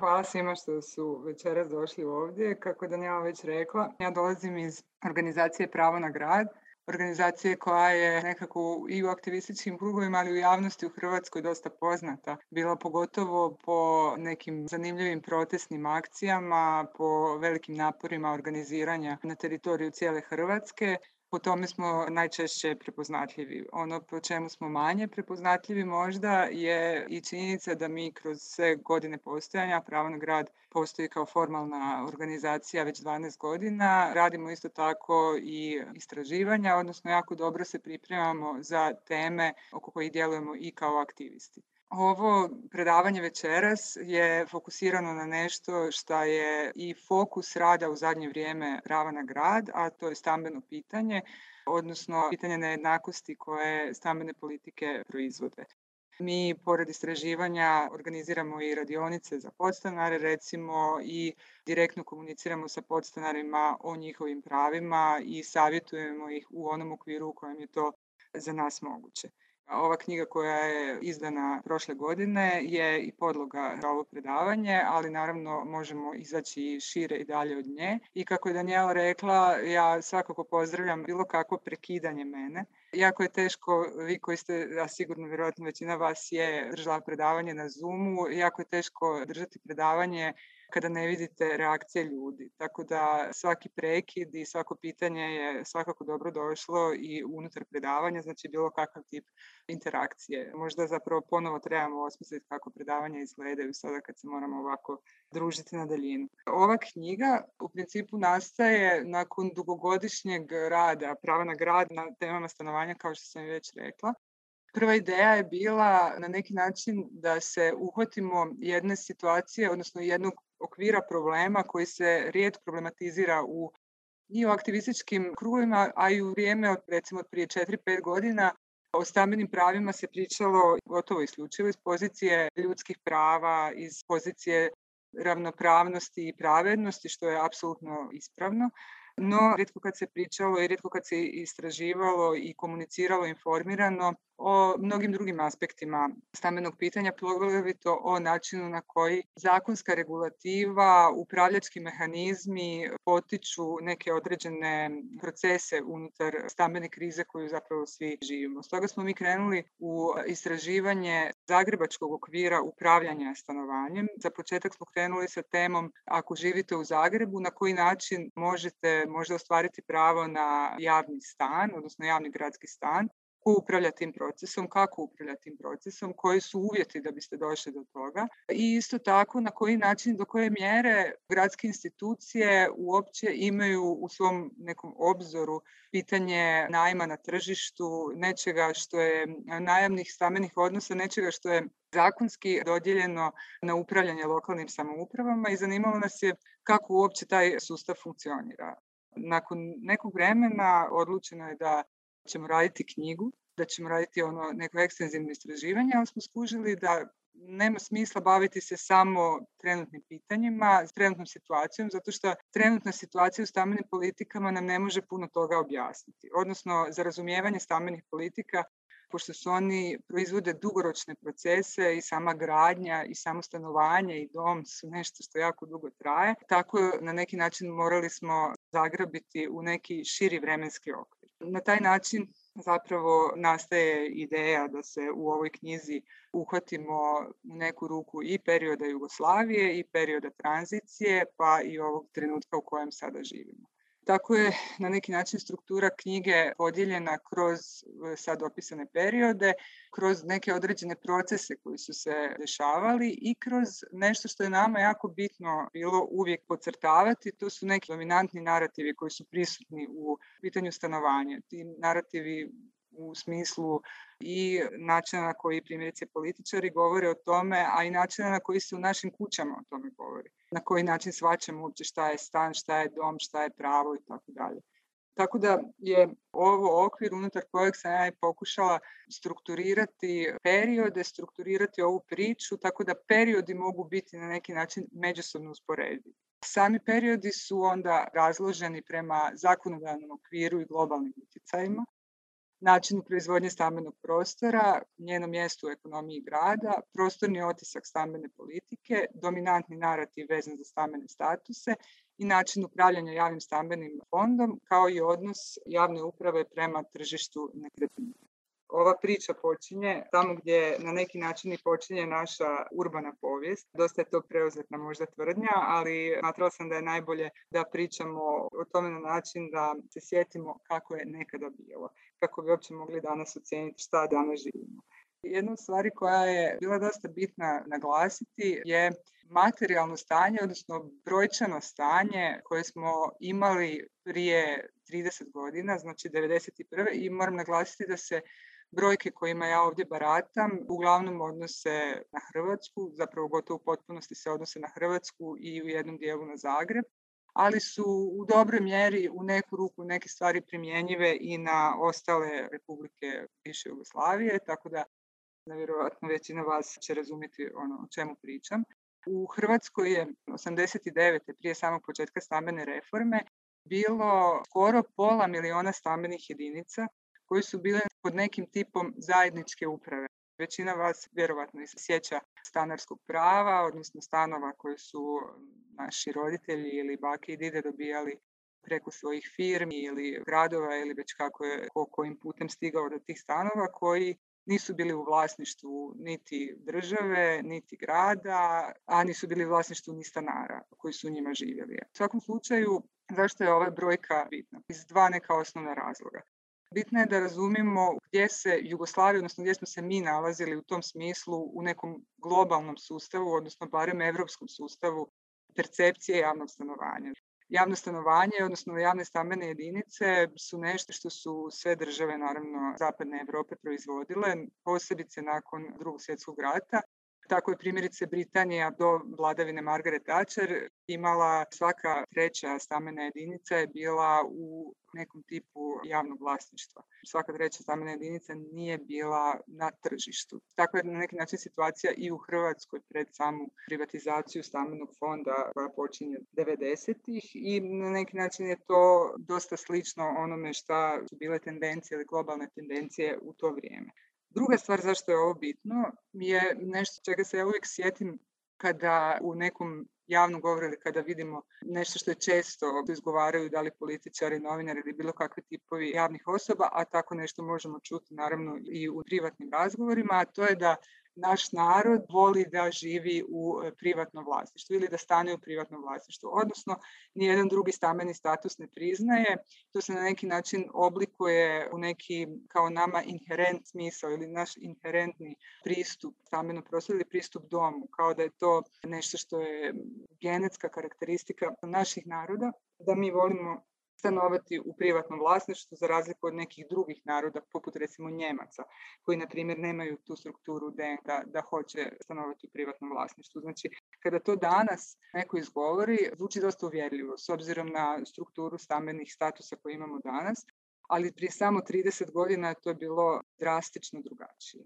Hvala svima što su večeras došli ovdje. Kako je Daniela već rekla, ja dolazim iz organizacije Pravo na grad, organizacije koja je nekako i u aktivističkim krugovima, ali u javnosti u Hrvatskoj dosta poznata. Bila pogotovo po nekim zanimljivim protestnim akcijama, po velikim naporima organiziranja na teritoriju cijele Hrvatske. Po tome smo najčešće prepoznatljivi. Ono po čemu smo manje prepoznatljivi možda je i činjenica da mi kroz sve godine postojanja Pravo na grad postoji kao formalna organizacija već 12 godina. Radimo isto tako i istraživanja, odnosno jako dobro se pripremamo za teme oko kojih djelujemo i kao aktivisti. Ovo predavanje večeras je fokusirano na nešto što je i fokus rada u zadnje vrijeme prava na grad, a to je stambeno pitanje, odnosno pitanje nejednakosti koje stambene politike proizvode. Mi, pored istraživanja, organiziramo i radionice za podstanare, recimo, i direktno komuniciramo sa podstanarima o njihovim pravima i savjetujemo ih u onom okviru u kojem je to za nas moguće. Ova knjiga koja je izdana prošle godine je i podloga za ovo predavanje, ali naravno možemo izaći šire i dalje od nje. I kako je Daniela rekla, ja svakako pozdravljam bilo kakvo prekidanje mene. Jako je teško, vi koji ste, a sigurno vjerojatno većina vas je držala predavanje na Zoomu, jako je teško držati predavanje kada ne vidite reakcije ljudi. Tako da svaki prekid i svako pitanje je svakako dobro došlo i unutar predavanja, znači bilo kakav tip interakcije. Možda zapravo ponovo trebamo osmisliti kako predavanja izgledaju sada kad se moramo ovako družiti na daljinu. Ova knjiga u principu nastaje nakon dugogodišnjeg rada prava na grad na temama stanovanja kao što sam već rekla. Prva ideja je bila na neki način da se uhvatimo jedne situacije, odnosno jednog okvira problema koji se rijetko problematizira u i u aktivističkim krugovima, a i u vrijeme od recimo od prije 4-5 godina o stambenim pravima se pričalo gotovo isključivo iz pozicije ljudskih prava, iz pozicije ravnopravnosti i pravednosti, što je apsolutno ispravno no rijetko kad se pričalo i rijetko kad se istraživalo i komuniciralo informirano o mnogim drugim aspektima stambenog pitanja, poglavito o načinu na koji zakonska regulativa, upravljački mehanizmi potiču neke određene procese unutar stambene krize koju zapravo svi živimo. Stoga smo mi krenuli u istraživanje zagrebačkog okvira upravljanja stanovanjem. Za početak smo krenuli sa temom ako živite u Zagrebu, na koji način možete možda ostvariti pravo na javni stan, odnosno javni gradski stan, ko upravlja tim procesom, kako upravlja tim procesom, koji su uvjeti da biste došli do toga i isto tako na koji način, do koje mjere gradske institucije uopće imaju u svom nekom obzoru pitanje najma na tržištu, nečega što je najamnih stamenih odnosa, nečega što je zakonski dodijeljeno na upravljanje lokalnim samoupravama i zanimalo nas je kako uopće taj sustav funkcionira. Nakon nekog vremena odlučeno je da ćemo raditi knjigu, da ćemo raditi ono neko ekstenzivno istraživanje, ali smo skužili da nema smisla baviti se samo trenutnim pitanjima, trenutnom situacijom, zato što trenutna situacija u stambenim politikama nam ne može puno toga objasniti. Odnosno, za razumijevanje stambenih politika pošto su oni proizvode dugoročne procese i sama gradnja i samo stanovanje i dom su nešto što jako dugo traje. Tako na neki način morali smo zagrabiti u neki širi vremenski okvir. Na taj način zapravo nastaje ideja da se u ovoj knjizi uhvatimo u neku ruku i perioda Jugoslavije i perioda tranzicije, pa i ovog trenutka u kojem sada živimo. Tako je na neki način struktura knjige podijeljena kroz e, sad opisane periode, kroz neke određene procese koji su se dešavali i kroz nešto što je nama jako bitno bilo uvijek podcrtavati, to su neki dominantni narativi koji su prisutni u pitanju stanovanja. Ti narativi u smislu i načina na koji primjerice političari govore o tome, a i načina na koji se u našim kućama o tome govori. Na koji način svaćamo uopće šta je stan, šta je dom, šta je pravo i tako dalje. Tako da je ovo okvir unutar kojeg sam ja pokušala strukturirati periode, strukturirati ovu priču, tako da periodi mogu biti na neki način međusobno usporedivi. Sami periodi su onda razloženi prema zakonodavnom okviru i globalnim utjecajima načinu proizvodnje stambenog prostora, njenom mjestu u ekonomiji grada, prostorni otisak stambene politike, dominantni narativ vezan za stambene statuse i način upravljanja javnim stambenim fondom, kao i odnos javne uprave prema tržištu nekretnina ova priča počinje tamo gdje na neki način i počinje naša urbana povijest. Dosta je to preuzetna možda tvrdnja, ali smatrala sam da je najbolje da pričamo o tome na način da se sjetimo kako je nekada bilo, kako bi uopće mogli danas ocijeniti šta danas živimo. Jedna od stvari koja je bila dosta bitna naglasiti je materijalno stanje, odnosno brojčano stanje koje smo imali prije 30 godina, znači 1991. i moram naglasiti da se Brojke kojima ja ovdje baratam uglavnom odnose na Hrvatsku, zapravo gotovo u potpunosti se odnose na Hrvatsku i u jednom dijelu na Zagreb, ali su u dobroj mjeri u neku ruku neke stvari primjenjive i na ostale republike bivše Jugoslavije, tako da nevjerojatno većina vas će razumjeti ono o čemu pričam. U Hrvatskoj je 89. prije samog početka stambene reforme bilo skoro pola miliona stambenih jedinica koji su bile pod nekim tipom zajedničke uprave. Većina vas vjerovatno sjeća stanarskog prava, odnosno stanova koji su naši roditelji ili bake i dide dobijali preko svojih firmi ili gradova ili već kako je ko kojim putem stigao do tih stanova koji nisu bili u vlasništvu niti države, niti grada, a nisu bili u vlasništvu ni stanara koji su u njima živjeli. U svakom slučaju, zašto je ova brojka bitna? Iz dva neka osnovna razloga. Bitno je da razumijemo gdje se Jugoslavija, odnosno gdje smo se mi nalazili u tom smislu u nekom globalnom sustavu, odnosno barem evropskom sustavu percepcije javnog stanovanja. Javno stanovanje, odnosno javne stambene jedinice su nešto što su sve države, naravno, zapadne Europe proizvodile, posebice nakon drugog svjetskog rata. Tako je primjerice Britanija do vladavine Margaret Thatcher imala svaka treća stambena jedinica je bila u nekom tipu javnog vlasništva. Svaka treća stambena jedinica nije bila na tržištu. Tako je na neki način situacija i u Hrvatskoj pred samu privatizaciju stambenog fonda koja počinje 90-ih i na neki način je to dosta slično onome šta su bile tendencije ili globalne tendencije u to vrijeme. Druga stvar zašto je ovo bitno je nešto čega se ja uvijek sjetim kada u nekom javnom govoru ili kada vidimo nešto što je često izgovaraju da li političari, novinari ili bilo kakvi tipovi javnih osoba, a tako nešto možemo čuti naravno i u privatnim razgovorima, a to je da naš narod voli da živi u e, privatnom vlasništvu ili da stane u privatnom vlasništvu. Odnosno, nijedan drugi stambeni status ne priznaje. To se na neki način oblikuje u neki kao nama inherent smisao ili naš inherentni pristup stambenom prostoru ili pristup domu. Kao da je to nešto što je genetska karakteristika naših naroda, da mi volimo stanovati u privatnom vlasništvu za razliku od nekih drugih naroda, poput recimo Njemaca, koji na primjer nemaju tu strukturu da, da hoće stanovati u privatnom vlasništvu. Znači, kada to danas neko izgovori, zvuči dosta uvjerljivo s obzirom na strukturu stambenih statusa koje imamo danas, ali prije samo 30 godina to je bilo drastično drugačije.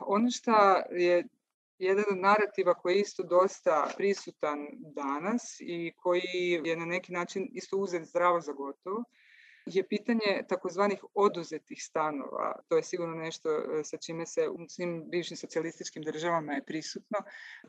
Ono što je jedan od narativa koji je isto dosta prisutan danas i koji je na neki način isto uzet zdravo za gotovo, je pitanje takozvanih oduzetih stanova. To je sigurno nešto e, sa čime se u svim bivšim socijalističkim državama je prisutno.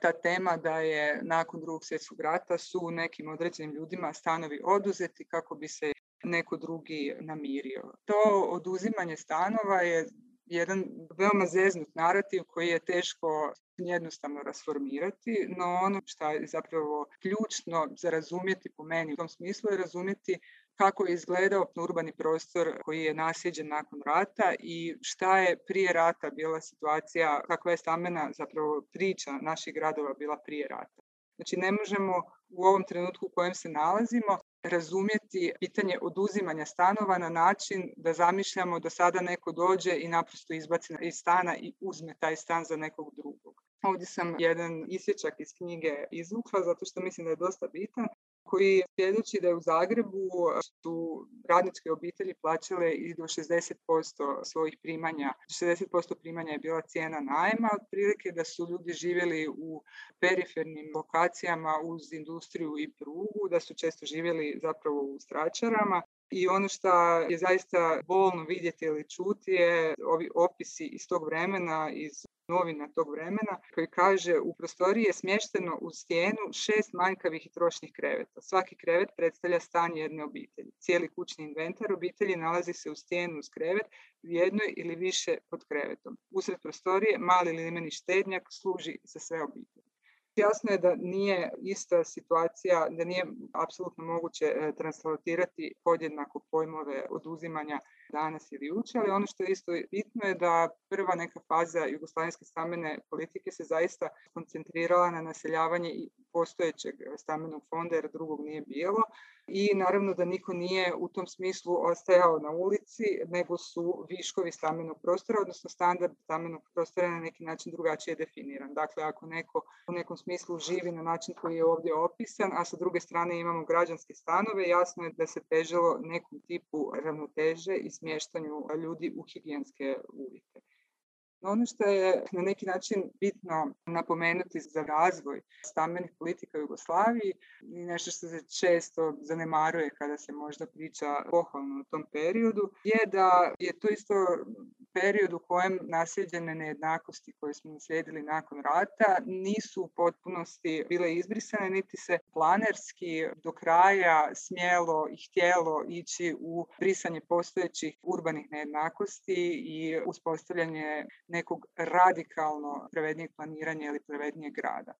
Ta tema da je nakon drugog svjetskog rata su nekim određenim ljudima stanovi oduzeti kako bi se neko drugi namirio. To oduzimanje stanova je jedan veoma zeznut narativ koji je teško jednostavno rasformirati, no ono što je zapravo ključno za razumjeti po meni u tom smislu je razumjeti kako je izgledao urbani prostor koji je nasjeđen nakon rata i šta je prije rata bila situacija, kakva je stambena zapravo priča naših gradova bila prije rata. Znači ne možemo u ovom trenutku u kojem se nalazimo razumjeti pitanje oduzimanja stanova na način da zamišljamo da sada neko dođe i naprosto izbaci iz stana i uzme taj stan za nekog drugog. Ovdje sam jedan isječak iz knjige izvukla zato što mislim da je dosta bitan koji svjedoči da je u Zagrebu su radničke obitelji plaćale i do 60% svojih primanja. 60% primanja je bila cijena najma, otprilike da su ljudi živjeli u perifernim lokacijama uz industriju i prugu, da su često živjeli zapravo u stračarama I ono što je zaista bolno vidjeti ili čuti je ovi opisi iz tog vremena, iz novina tog vremena, koji kaže u prostoriji je smješteno u stijenu šest manjkavih i trošnih kreveta. Svaki krevet predstavlja stan jedne obitelji. Cijeli kućni inventar obitelji nalazi se u stijenu uz krevet u jednoj ili više pod krevetom. Usred prostorije mali limeni štednjak služi za sve obitelji. Jasno je da nije ista situacija, da nije apsolutno moguće e, translatirati podjednako pojmove oduzimanja danas ili jučer, ali ono što je isto bitno je da prva neka faza jugoslavenske stambene politike se zaista koncentrirala na naseljavanje postojećeg stambenog fonda jer drugog nije bilo i naravno da niko nije u tom smislu ostajao na ulici, nego su viškovi stambenog prostora, odnosno standard stambenog prostora na neki način drugačije definiran. Dakle, ako neko u nekom smislu živi na način koji je ovdje opisan, a sa druge strane imamo građanske stanove, jasno je da se težilo nekom tipu ravnoteže i smještanju ljudi u higijenske uvjete. Ono što je na neki način bitno napomenuti za razvoj stambenih politika u Jugoslaviji i nešto što se često zanemaruje kada se možda priča pohvalno o tom periodu, je da je to isto period u kojem nasljeđene nejednakosti koje smo naslijedili nakon rata nisu u potpunosti bile izbrisane, niti se planerski do kraja smjelo i htjelo ići u brisanje postojećih urbanih nejednakosti i uspostavljanje nekog radikalno pravednijeg planiranja ili pravednijeg grada.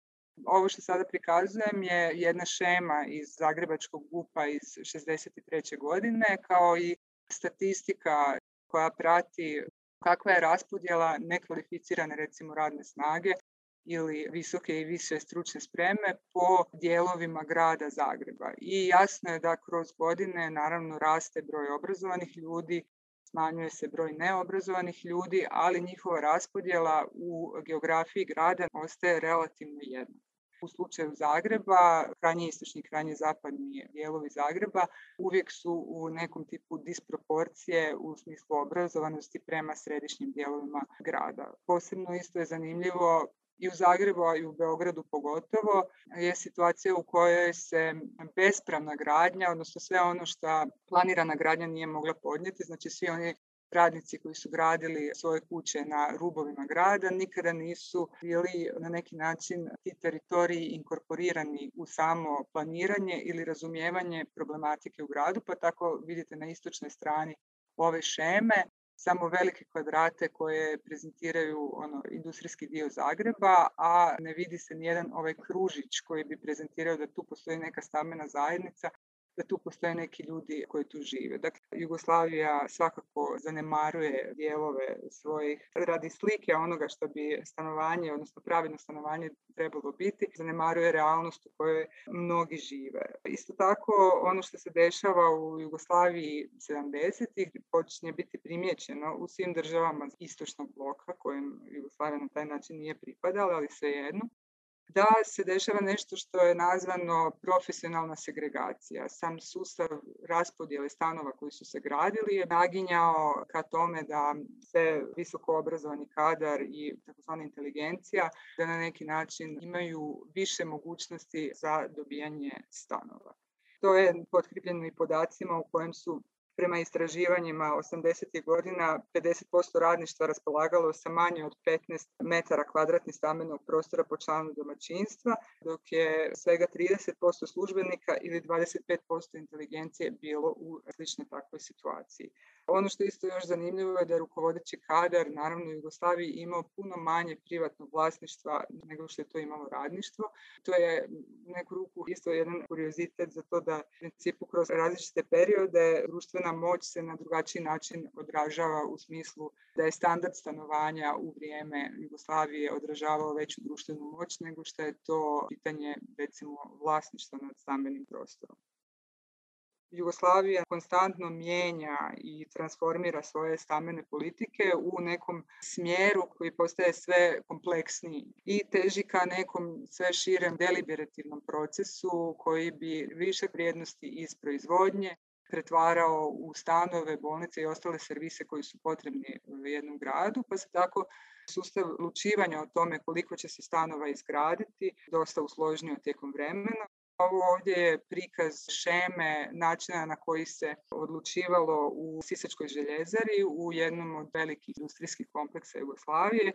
Ovo što sada prikazujem je jedna šema iz Zagrebačkog GUPA iz 63. godine, kao i statistika koja prati kakva je raspodjela nekvalificirane recimo radne snage ili visoke i više stručne spreme po dijelovima grada Zagreba. I jasno je da kroz godine naravno raste broj obrazovanih ljudi, smanjuje se broj neobrazovanih ljudi, ali njihova raspodjela u geografiji grada ostaje relativno jedna. U slučaju Zagreba, krajnje istočni i krajnje zapadni dijelovi Zagreba uvijek su u nekom tipu disproporcije u smislu obrazovanosti prema središnjim dijelovima grada. Posebno isto je zanimljivo i u Zagrebu, a i u Beogradu pogotovo, je situacija u kojoj se bespravna gradnja, odnosno sve ono što planirana gradnja nije mogla podnijeti, znači svi oni radnici koji su gradili svoje kuće na rubovima grada nikada nisu bili na neki način ti teritoriji inkorporirani u samo planiranje ili razumijevanje problematike u gradu, pa tako vidite na istočnoj strani ove šeme samo velike kvadrate koje prezentiraju ono, industrijski dio Zagreba, a ne vidi se nijedan ovaj kružić koji bi prezentirao da tu postoji neka stambena zajednica da tu postoje neki ljudi koji tu žive. Dakle, Jugoslavija svakako zanemaruje dijelove svojih radi slike onoga što bi stanovanje, odnosno pravilno stanovanje trebalo biti, zanemaruje realnost u kojoj mnogi žive. Isto tako, ono što se dešava u Jugoslaviji 70-ih počinje biti primijećeno u svim državama istočnog bloka kojem Jugoslavija na taj način nije pripadala, ali svejedno da se dešava nešto što je nazvano profesionalna segregacija. Sam sustav raspodjele stanova koji su se gradili je naginjao ka tome da se visoko obrazovani kadar i takozvana inteligencija da na neki način imaju više mogućnosti za dobijanje stanova. To je potkripljeno i podacima u kojem su Prema istraživanjima 80. godina 50% radništva raspolagalo sa manje od 15 metara kvadratnih stambenog prostora po članu domaćinstva, dok je svega 30% službenika ili 25% inteligencije bilo u sličnoj takvoj situaciji. Ono što je isto još zanimljivo je da rukovodeći kadar, naravno u Jugoslaviji, imao puno manje privatnog vlasništva nego što je to imalo radništvo. To je neku ruku isto jedan kuriozitet za to da u principu kroz različite periode društvena moć se na drugačiji način odražava u smislu da je standard stanovanja u vrijeme Jugoslavije odražavao veću društvenu moć nego što je to pitanje recimo vlasništva nad stambenim prostorom. Jugoslavija konstantno mijenja i transformira svoje stambene politike u nekom smjeru koji postaje sve kompleksniji i teži ka nekom sve širem deliberativnom procesu koji bi više vrijednosti iz proizvodnje pretvarao u stanove, bolnice i ostale servise koji su potrebni u jednom gradu, pa se tako sustav lučivanja o tome koliko će se stanova izgraditi dosta usložnio tijekom vremena. Ovo ovdje je prikaz šeme načina na koji se odlučivalo u Sisačkoj željezari u jednom od velikih industrijskih kompleksa Jugoslavije.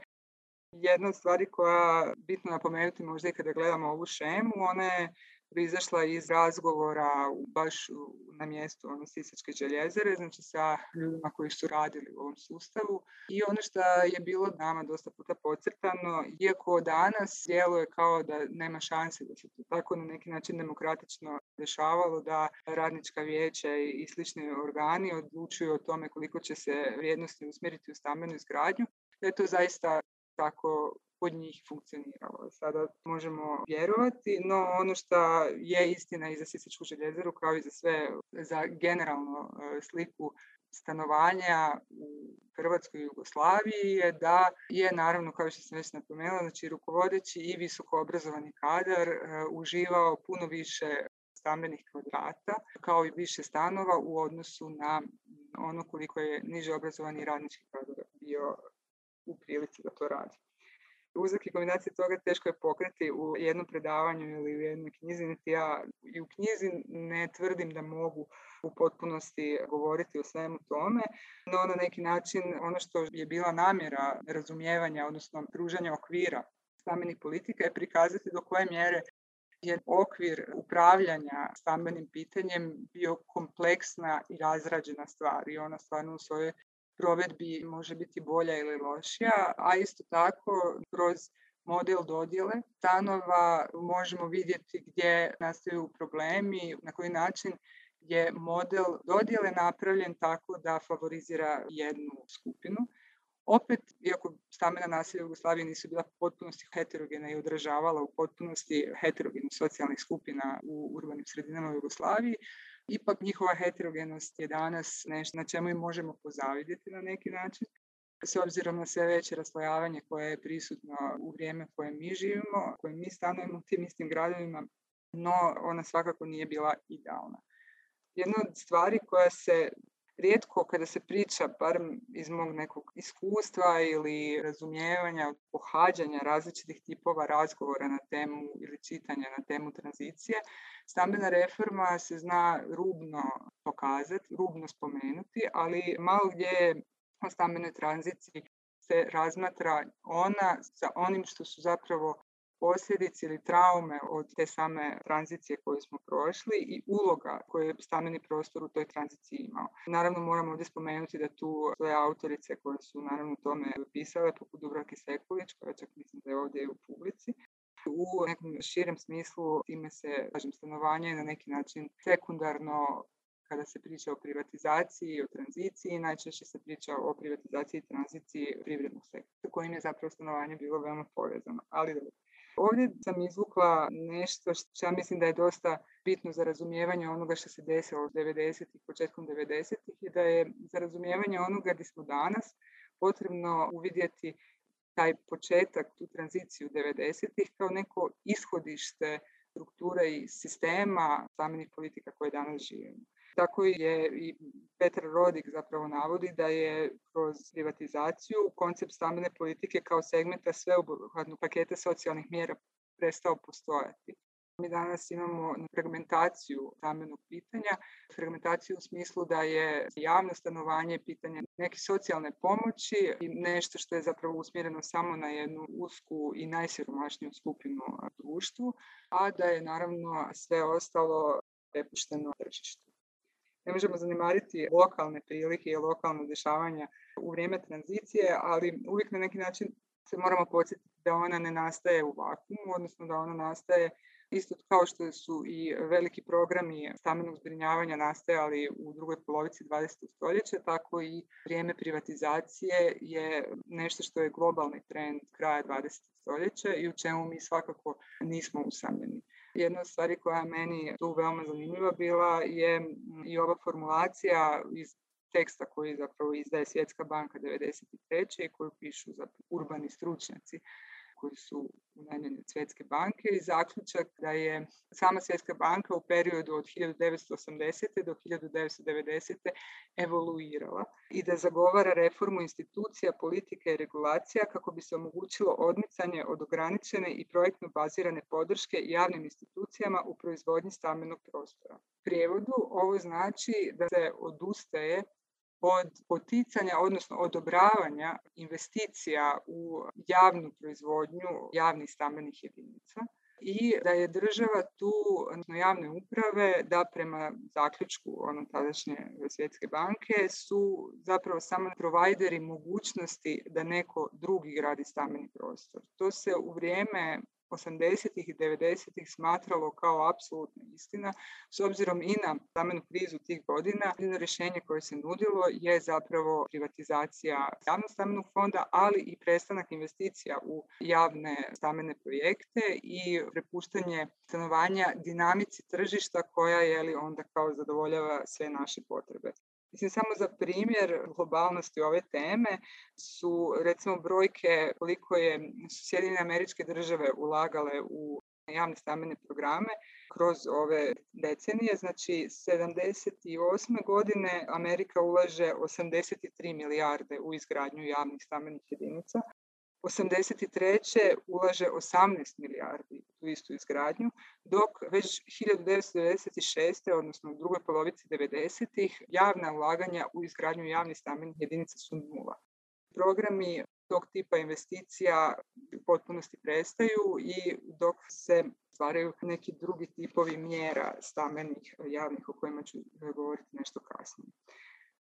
Jedna od stvari koja bitno napomenuti možda i kada gledamo ovu šemu, ona je proizašla iz razgovora baš na mjestu ono, Sisačke željezare, znači sa ljudima koji su radili u ovom sustavu. I ono što je bilo nama dosta puta podcrtano, iako danas djeluje kao da nema šanse da se to tako na neki način demokratično dešavalo, da radnička vijeća i slični organi odlučuju o tome koliko će se vrijednosti usmjeriti u stambenu izgradnju, da je to zaista tako kod njih funkcioniralo. Sada možemo vjerovati, no ono što je istina i za Sisačku željezaru kao i za sve, za generalno e, sliku stanovanja u Hrvatskoj i Jugoslaviji je da je naravno, kao što sam već napomenula, znači rukovodeći i visoko obrazovani kadar e, uživao puno više stambenih kvadrata, kao i više stanova u odnosu na ono koliko je niže obrazovani radnički kadar bio u prilici da to radi uzrok i kombinacije toga teško je pokreti u jednom predavanju ili u jednoj knjizi, niti ja i u knjizi ne tvrdim da mogu u potpunosti govoriti o svemu tome, no na neki način ono što je bila namjera razumijevanja, odnosno pružanja okvira stambenih politika je prikazati do koje mjere je okvir upravljanja stambenim pitanjem bio kompleksna i razrađena stvar i ona stvarno u svojoj provedbi može biti bolja ili lošija, a isto tako kroz model dodjele stanova možemo vidjeti gdje nastaju problemi, na koji način je model dodjele napravljen tako da favorizira jednu skupinu. Opet, iako stambena naselja u Jugoslaviji nisu bila potpunosti heterogena i održavala u potpunosti heterogenih socijalnih skupina u urbanim sredinama u Jugoslaviji, ipak njihova heterogenost je danas nešto na čemu im možemo pozavidjeti na neki način. S obzirom na sve veće raslojavanje koje je prisutno u vrijeme koje mi živimo, koje mi stanujemo u tim istim gradovima, no ona svakako nije bila idealna. Jedna od stvari koja se rijetko kada se priča, bar iz mog nekog iskustva ili razumijevanja, pohađanja različitih tipova razgovora na temu ili čitanja na temu tranzicije, stambena reforma se zna rubno pokazati, rubno spomenuti, ali malo gdje je o stambenoj tranziciji se razmatra ona sa onim što su zapravo posljedice ili traume od te same tranzicije koju smo prošli i uloga koju je stambeni prostor u toj tranziciji imao. Naravno moramo ovdje spomenuti da tu svoje autorice koje su naravno tome pisale, poput Dubravke Sekulić, koja čak mislim da je ovdje u publici, u nekom širem smislu time se, kažem, stanovanje na neki način sekundarno kada se priča o privatizaciji i o tranziciji, najčešće se priča o privatizaciji i tranziciji privrednog sektora, kojim je zapravo stanovanje bilo veoma povezano. Ali dobro. Ovdje sam izvukla nešto što ja mislim da je dosta bitno za razumijevanje onoga što se desilo od 90-ih, početkom 90-ih i da je za razumijevanje onoga gdje smo danas potrebno uvidjeti taj početak, tu tranziciju 90-ih kao neko ishodište strukture i sistema stambenih politika koje danas živimo. Tako je i Petar Rodik zapravo navodi da je kroz privatizaciju koncept stambene politike kao segmenta sveobuhvatnog paketa socijalnih mjera prestao postojati. Mi danas imamo fragmentaciju stambenog pitanja, fragmentaciju u smislu da je javno stanovanje pitanje neke socijalne pomoći i nešto što je zapravo usmjereno samo na jednu usku i najsiromašniju skupinu društvu, a da je naravno sve ostalo prepušteno tržištu ne možemo zanimariti lokalne prilike i lokalne dešavanja u vrijeme tranzicije, ali uvijek na neki način se moramo podsjetiti da ona ne nastaje u vakumu, odnosno da ona nastaje isto kao što su i veliki programi stambenog zbrinjavanja nastajali u drugoj polovici 20. stoljeća, tako i vrijeme privatizacije je nešto što je globalni trend kraja 20. stoljeća i u čemu mi svakako nismo usamljeni. Jedna od stvari koja meni tu veoma zanimljiva bila je i ova formulacija iz teksta koji zapravo izdaje Svjetska banka 93. i koju pišu za urbani stručnjaci koji su unajmljeni od Svjetske banke i zaključak da je sama Svjetska banka u periodu od 1980. do 1990. evoluirala i da zagovara reformu institucija, politike i regulacija kako bi se omogućilo odmicanje od ograničene i projektno bazirane podrške javnim institucijama u proizvodnji stambenog prostora. prijevodu ovo znači da se odustaje od poticanja, odnosno odobravanja investicija u javnu proizvodnju javnih stambenih jedinica i da je država tu, odnosno javne uprave, da prema zaključku ono tadašnje svjetske banke su zapravo samo provajderi mogućnosti da neko drugi gradi stambeni prostor. To se u vrijeme 80. i 90. smatralo kao apsolutna istina, s obzirom i na stambenu krizu tih godina, jedino rješenje koje se nudilo je zapravo privatizacija javnog stambenog fonda, ali i prestanak investicija u javne stambene projekte i prepuštanje stanovanja dinamici tržišta koja je li onda kao zadovoljava sve naše potrebe. Mislim, samo za primjer globalnosti ove teme su recimo brojke koliko je su Sjedinjene američke države ulagale u javne stambene programe kroz ove decenije. Znači, 78. godine Amerika ulaže 83 milijarde u izgradnju javnih stambenih jedinica, 83. ulaže 18 milijardi u istu izgradnju, dok već 1996. odnosno u drugoj polovici 90. javna ulaganja u izgradnju javnih stambenih jedinica su nula. Programi tog tipa investicija u potpunosti prestaju i dok se stvaraju neki drugi tipovi mjera stambenih javnih o kojima ću govoriti nešto kasnije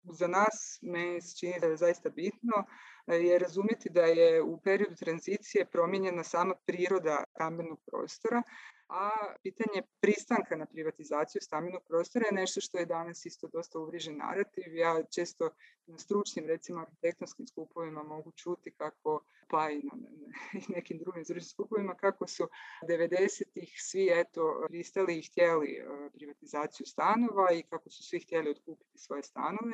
za nas me čini da je zaista bitno e, je razumjeti da je u periodu tranzicije promijenjena sama priroda stambenog prostora, a pitanje pristanka na privatizaciju stambenog prostora je nešto što je danas isto dosta uvrižen narativ. Ja često na stručnim, recimo arhitektonskim skupovima mogu čuti kako, pa i na, nekim drugim stručnim skupovima, kako su 90-ih svi eto pristali i htjeli e, privatizaciju stanova i kako su svi htjeli otkupiti svoje stanove,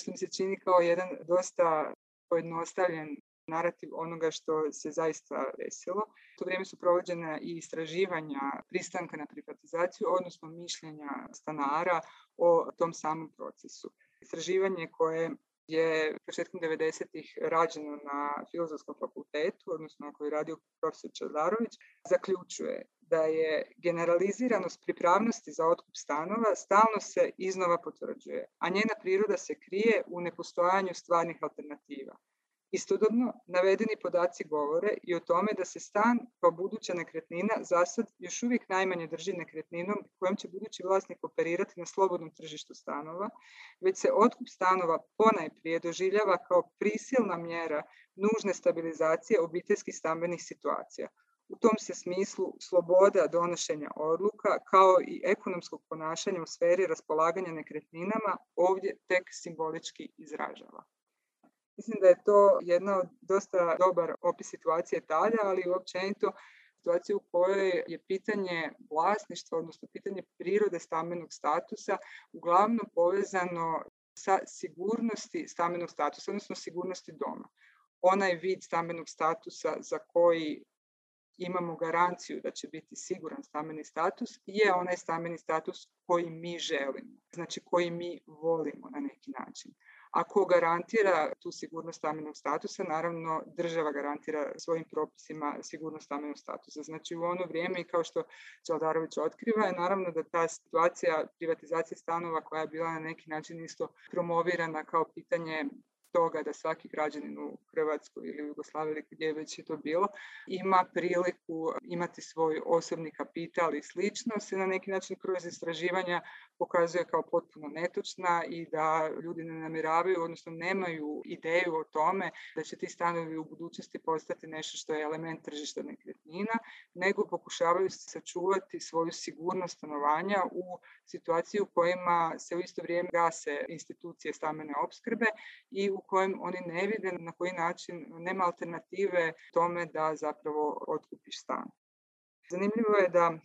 što mi se čini kao jedan dosta pojednostavljen narativ onoga što se zaista desilo. U to vrijeme su provođene i istraživanja pristanka na privatizaciju, odnosno mišljenja stanara o tom samom procesu. Istraživanje koje je početkom 90-ih rađeno na Filozofskom fakultetu, odnosno koji je radio profesor Čadarović, zaključuje da je generaliziranost pripravnosti za otkup stanova stalno se iznova potvrđuje, a njena priroda se krije u nepostojanju stvarnih alternativa. Istodobno, navedeni podaci govore i o tome da se stan kao buduća nekretnina zasad još uvijek najmanje drži nekretninom kojom će budući vlasnik operirati na slobodnom tržištu stanova, već se otkup stanova ponajprije doživljava kao prisilna mjera nužne stabilizacije obiteljskih stambenih situacija. U tom se smislu sloboda donošenja odluka kao i ekonomskog ponašanja u sferi raspolaganja nekretninama ovdje tek simbolički izražava. Mislim da je to jedna od dosta dobar opis situacije tada, ali i općenito situacije u kojoj je pitanje vlasništva, odnosno pitanje prirode stambenog statusa uglavnom povezano sa sigurnosti stambenog statusa, odnosno sigurnosti doma. Onaj vid stambenog statusa za koji imamo garanciju da će biti siguran stambeni status je onaj stambeni status koji mi želimo, znači koji mi volimo na neki način. Ako garantira tu sigurnost stambenog statusa, naravno država garantira svojim propisima sigurnost stambenog statusa. Znači u ono vrijeme kao što Čaldarović otkriva je naravno da ta situacija privatizacije stanova koja je bila na neki način isto promovirana kao pitanje toga da svaki građanin u Hrvatskoj ili u Jugoslaviji gdje već je to bilo ima priliku imati svoj osobni kapital i slično se na neki način kroz istraživanja pokazuje kao potpuno netočna i da ljudi ne namjeravaju, odnosno nemaju ideju o tome da će ti stanovi u budućnosti postati nešto što je element tržišta nekretnina, nego pokušavaju sačuvati svoju sigurnost stanovanja u situaciji u kojima se u isto vrijeme gase institucije stambene opskrbe i u kojem oni ne vide na koji način nema alternative tome da zapravo otkupiš stan. Zanimljivo je da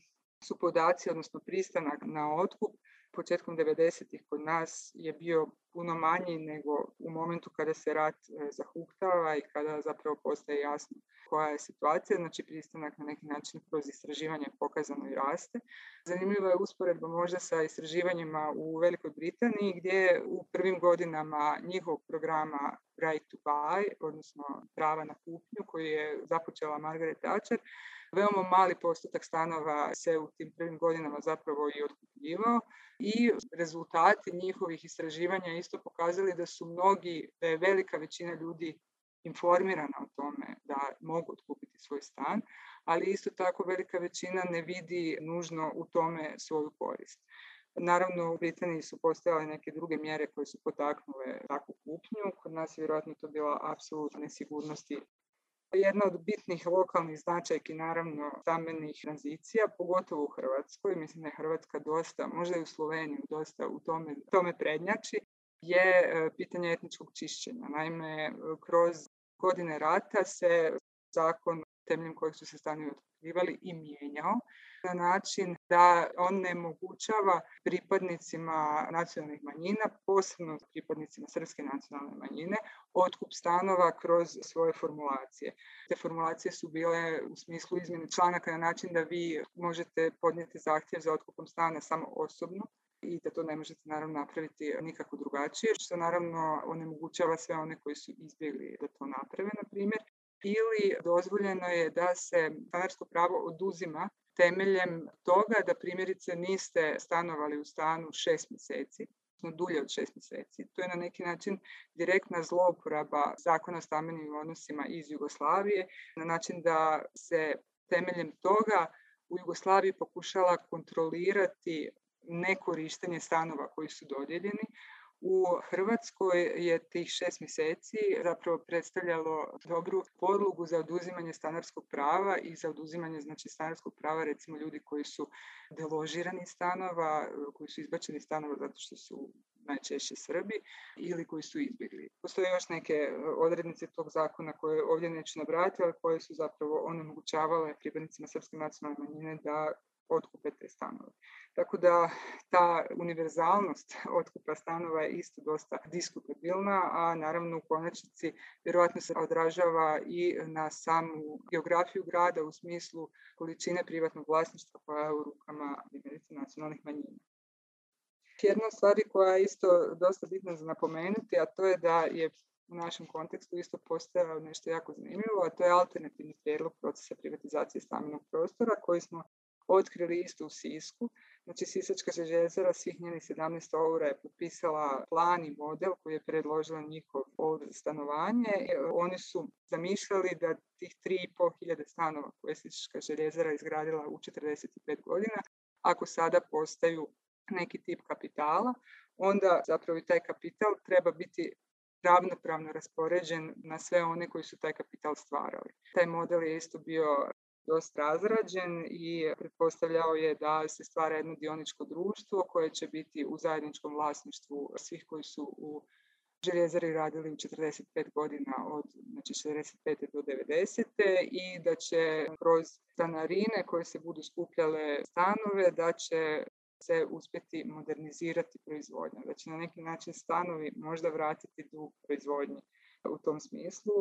su podaci, odnosno pristanak na otkup, početkom 90-ih kod nas je bio puno manji nego u momentu kada se rat e, zahuktava i kada zapravo postaje jasno koja je situacija, znači pristanak na neki način kroz istraživanje pokazano i raste. Zanimljiva je usporedba možda sa istraživanjima u Velikoj Britaniji gdje u prvim godinama njihovog programa Right to Buy, odnosno prava na kupnju koji je započela Margaret Thatcher, veoma mali postotak stanova se u tim prvim godinama zapravo i otkupljivao i rezultati njihovih istraživanja isto pokazali da su mnogi, da je velika većina ljudi informirana o tome da mogu otkupiti svoj stan, ali isto tako velika većina ne vidi nužno u tome svoju korist. Naravno, u Britaniji su postojale neke druge mjere koje su potaknule takvu kupnju. Kod nas je vjerojatno to bila apsolutna nesigurnosti jedna od bitnih lokalnih značajki, naravno, stambenih tranzicija, pogotovo u Hrvatskoj, mislim da je Hrvatska dosta, možda i u Sloveniji dosta u tome, tome prednjači, je e, pitanje etničkog čišćenja. Naime, kroz godine rata se zakon temeljem kojeg su se stanovi otkrivali i mijenjao na način da on ne mogućava pripadnicima nacionalnih manjina, posebno pripadnicima srpske nacionalne manjine, otkup stanova kroz svoje formulacije. Te formulacije su bile u smislu izmjene članaka na način da vi možete podnijeti zahtjev za otkupom stana samo osobno, i da to ne možete naravno napraviti nikako drugačije, što naravno onemogućava sve one koji su izbjegli da to naprave, na primjer. Ili dozvoljeno je da se stanarsko pravo oduzima temeljem toga da primjerice niste stanovali u stanu šest mjeseci, dulje od šest mjeseci. To je na neki način direktna zlouporaba zakona o stambenim odnosima iz Jugoslavije, na način da se temeljem toga u Jugoslaviji pokušala kontrolirati nekorištenje stanova koji su dodijeljeni, u Hrvatskoj je tih šest mjeseci zapravo predstavljalo dobru podlogu za oduzimanje stanarskog prava i za oduzimanje znači, stanarskog prava recimo ljudi koji su deložirani stanova, koji su izbačeni stanova zato što su najčešće Srbi ili koji su izbjegli. Postoje još neke odrednice tog zakona koje ovdje neću nabrati, ali koje su zapravo onemogućavale pripadnicima srpske nacionalne manjine da otkupe te stanove. Tako da ta univerzalnost otkupa stanova je isto dosta diskutabilna, a naravno u konačnici vjerojatno se odražava i na samu geografiju grada u smislu količine privatnog vlasništva koja je u rukama nacionalnih manjina. Jedna stvar koja je isto dosta bitna za napomenuti, a to je da je u našem kontekstu isto postojao nešto jako zanimljivo, a to je alternativni prijedlog procesa privatizacije stambenog prostora koji smo otkrili isto u Sisku. Znači, Sisačka željezara svih njenih 17 eura je potpisala plan i model koji je predložila njihov stanovanje. Oni su zamišljali da tih 3.500 stanova koje je Sisačka željezara izgradila u 45 godina, ako sada postaju neki tip kapitala, onda zapravo i taj kapital treba biti ravnopravno raspoređen na sve one koji su taj kapital stvarali. Taj model je isto bio dosta razrađen i pretpostavljao je da se stvara jedno dioničko društvo koje će biti u zajedničkom vlasništvu svih koji su u željezari radili u 45 godina od znači 45. do 90. i da će kroz stanarine koje se budu skupljale stanove, da će se uspjeti modernizirati proizvodnja, da će na neki način stanovi možda vratiti dug proizvodnji u tom smislu.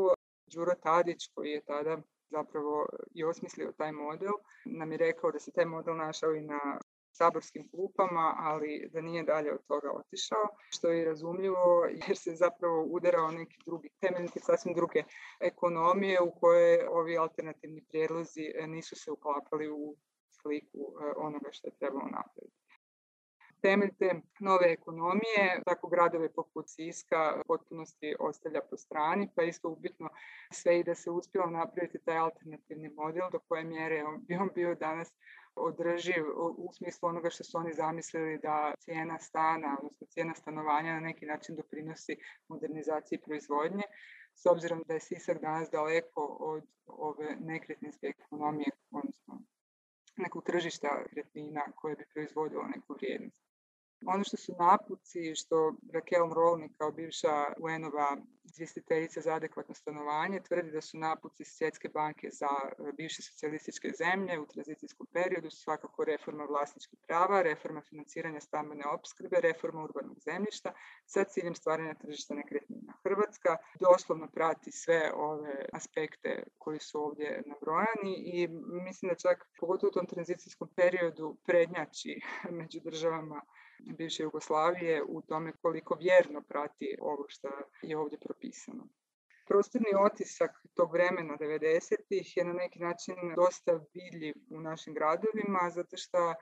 Đuro Tadić koji je tada zapravo i osmislio taj model, nam je rekao da se taj model našao i na saborskim klupama, ali da nije dalje od toga otišao, što je razumljivo jer se zapravo udarao neki drugi temeljnike, sasvim druge ekonomije u koje ovi alternativni prijedlozi nisu se uklapali u sliku e, onoga što je trebalo napraviti temelj te nove ekonomije, tako gradove poput Siska potpunosti ostavlja po strani, pa isto ubitno sve i da se uspjelo napraviti taj alternativni model do koje mjere bi on bio danas održiv u smislu onoga što su oni zamislili da cijena stana, odnosno cijena stanovanja na neki način doprinosi modernizaciji proizvodnje, s obzirom da je Sisak danas daleko od ove nekretninske ekonomije, odnosno nekog tržišta nekretnina koje bi proizvodilo neku vrijednost. Ono što su napuci, što Raquel Rolni kao bivša UN-ova izvjestiteljica za adekvatno stanovanje tvrdi da su napuci Svjetske banke za e, bivše socijalističke zemlje u tranzicijskom periodu svakako reforma vlasničkih prava, reforma financiranja stambene opskrbe, reforma urbanog zemljišta sa ciljem stvaranja tržišta nekretnina. Hrvatska doslovno prati sve ove aspekte koji su ovdje nabrojani i mislim da čak pogotovo u tom tranzicijskom periodu prednjači među državama bivše Jugoslavije u tome koliko vjerno prati ovo što je ovdje propisano. Prostorni otisak tog vremena 90-ih je na neki način dosta vidljiv u našim gradovima, zato što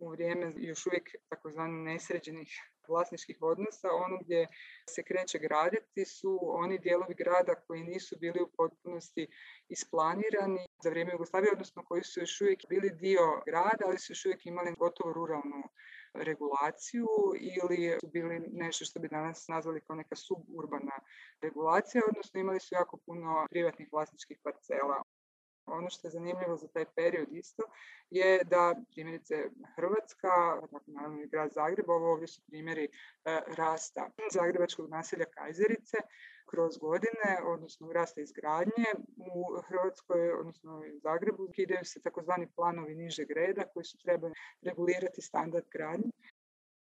u vrijeme još uvijek takozvani nesređenih vlasničkih odnosa, ono gdje se kreće graditi su oni dijelovi grada koji nisu bili u potpunosti isplanirani za vrijeme Jugoslavije, odnosno koji su još uvijek bili dio grada, ali su još uvijek imali gotovo ruralnu regulaciju ili su bili nešto što bi danas nazvali kao neka suburbana regulacija, odnosno imali su jako puno privatnih vlasničkih parcela. Ono što je zanimljivo za taj period isto je da primjerice Hrvatska, dakle naravno i grad Zagreb, ovo ovdje su primjeri e, rasta zagrebačkog naselja Kajzerice kroz godine, odnosno rasta izgradnje. U Hrvatskoj, odnosno u Zagrebu, kidaju se takozvani planovi nižeg reda koji su trebali regulirati standard gradnje.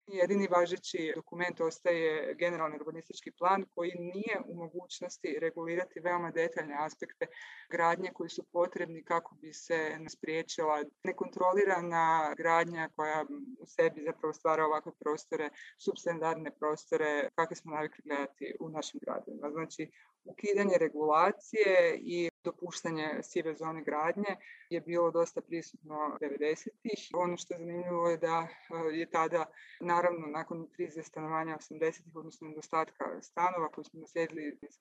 Jedini važeći dokument ostaje generalni urbanistički plan koji nije u mogućnosti regulirati veoma detaljne aspekte gradnje koji su potrebni kako bi se spriječila nekontrolirana gradnja koja u sebi zapravo stvara ovakve prostore, substandardne prostore kakve smo navikli gledati u našim gradovima. Znači, ukidanje regulacije i dopuštanje sive zone gradnje je bilo dosta prisutno 90-ih. Ono što je zanimljivo je da e, je tada, naravno, nakon krize stanovanja 80-ih, odnosno nedostatka stanova koji smo naslijedili iz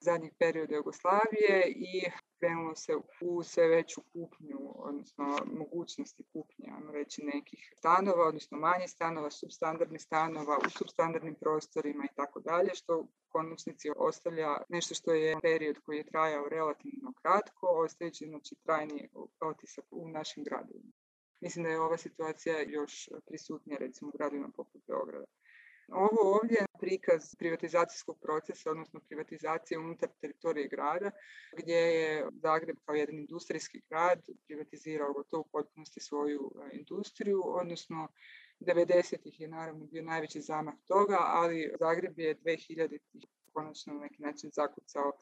zadnjih perioda Jugoslavije i krenulo se u sve veću kupnju, odnosno mogućnosti kupnje, ajmo reći, nekih stanova, odnosno manjih stanova, substandardnih stanova, u substandardnim prostorima i tako dalje, što u konačnici ostavlja nešto što je period koji je trajao relativno kratko, ostajući znači, trajni otisak u našim gradovima. Mislim da je ova situacija još prisutnija recimo u gradovima poput Beograda. Ovo ovdje je prikaz privatizacijskog procesa, odnosno privatizacije unutar teritorije grada, gdje je Zagreb kao jedan industrijski grad privatizirao gotovo u potpunosti svoju e, industriju, odnosno 90-ih je naravno bio najveći zamah toga, ali Zagreb je 2000 konačno na neki način zakucao